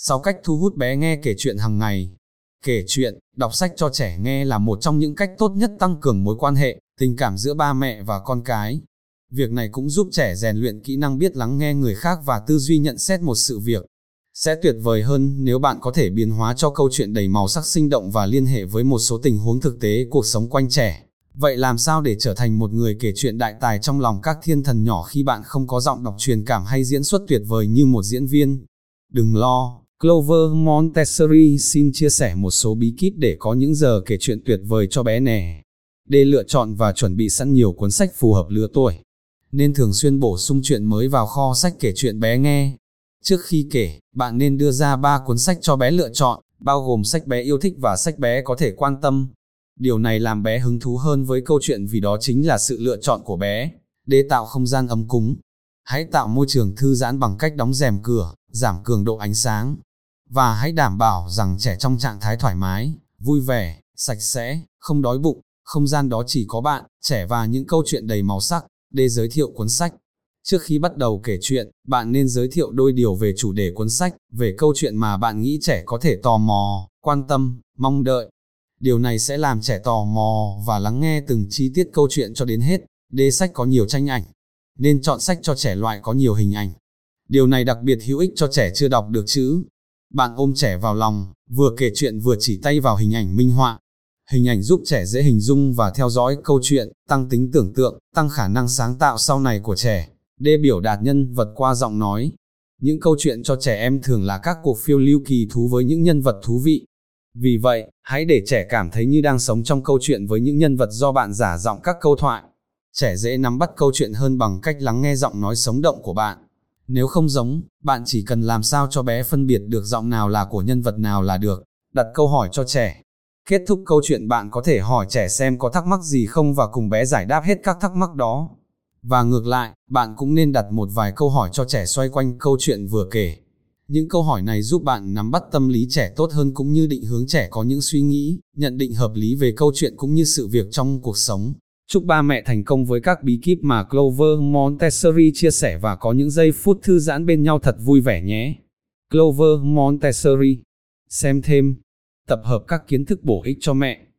6 cách thu hút bé nghe kể chuyện hàng ngày. Kể chuyện, đọc sách cho trẻ nghe là một trong những cách tốt nhất tăng cường mối quan hệ, tình cảm giữa ba mẹ và con cái. Việc này cũng giúp trẻ rèn luyện kỹ năng biết lắng nghe người khác và tư duy nhận xét một sự việc. Sẽ tuyệt vời hơn nếu bạn có thể biến hóa cho câu chuyện đầy màu sắc sinh động và liên hệ với một số tình huống thực tế cuộc sống quanh trẻ. Vậy làm sao để trở thành một người kể chuyện đại tài trong lòng các thiên thần nhỏ khi bạn không có giọng đọc truyền cảm hay diễn xuất tuyệt vời như một diễn viên? Đừng lo, Clover Montessori xin chia sẻ một số bí kíp để có những giờ kể chuyện tuyệt vời cho bé nè. Để lựa chọn và chuẩn bị sẵn nhiều cuốn sách phù hợp lứa tuổi. Nên thường xuyên bổ sung chuyện mới vào kho sách kể chuyện bé nghe. Trước khi kể, bạn nên đưa ra 3 cuốn sách cho bé lựa chọn, bao gồm sách bé yêu thích và sách bé có thể quan tâm. Điều này làm bé hứng thú hơn với câu chuyện vì đó chính là sự lựa chọn của bé. Để tạo không gian ấm cúng, hãy tạo môi trường thư giãn bằng cách đóng rèm cửa, giảm cường độ ánh sáng, và hãy đảm bảo rằng trẻ trong trạng thái thoải mái, vui vẻ, sạch sẽ, không đói bụng, không gian đó chỉ có bạn, trẻ và những câu chuyện đầy màu sắc, để giới thiệu cuốn sách. Trước khi bắt đầu kể chuyện, bạn nên giới thiệu đôi điều về chủ đề cuốn sách, về câu chuyện mà bạn nghĩ trẻ có thể tò mò, quan tâm, mong đợi. Điều này sẽ làm trẻ tò mò và lắng nghe từng chi tiết câu chuyện cho đến hết. Đề sách có nhiều tranh ảnh, nên chọn sách cho trẻ loại có nhiều hình ảnh. Điều này đặc biệt hữu ích cho trẻ chưa đọc được chữ, bạn ôm trẻ vào lòng, vừa kể chuyện vừa chỉ tay vào hình ảnh minh họa. Hình ảnh giúp trẻ dễ hình dung và theo dõi câu chuyện, tăng tính tưởng tượng, tăng khả năng sáng tạo sau này của trẻ. Đê biểu đạt nhân vật qua giọng nói. Những câu chuyện cho trẻ em thường là các cuộc phiêu lưu kỳ thú với những nhân vật thú vị. Vì vậy, hãy để trẻ cảm thấy như đang sống trong câu chuyện với những nhân vật do bạn giả giọng các câu thoại. Trẻ dễ nắm bắt câu chuyện hơn bằng cách lắng nghe giọng nói sống động của bạn. Nếu không giống, bạn chỉ cần làm sao cho bé phân biệt được giọng nào là của nhân vật nào là được. Đặt câu hỏi cho trẻ. Kết thúc câu chuyện bạn có thể hỏi trẻ xem có thắc mắc gì không và cùng bé giải đáp hết các thắc mắc đó. Và ngược lại, bạn cũng nên đặt một vài câu hỏi cho trẻ xoay quanh câu chuyện vừa kể. Những câu hỏi này giúp bạn nắm bắt tâm lý trẻ tốt hơn cũng như định hướng trẻ có những suy nghĩ, nhận định hợp lý về câu chuyện cũng như sự việc trong cuộc sống. Chúc ba mẹ thành công với các bí kíp mà Clover Montessori chia sẻ và có những giây phút thư giãn bên nhau thật vui vẻ nhé. Clover Montessori. Xem thêm. Tập hợp các kiến thức bổ ích cho mẹ.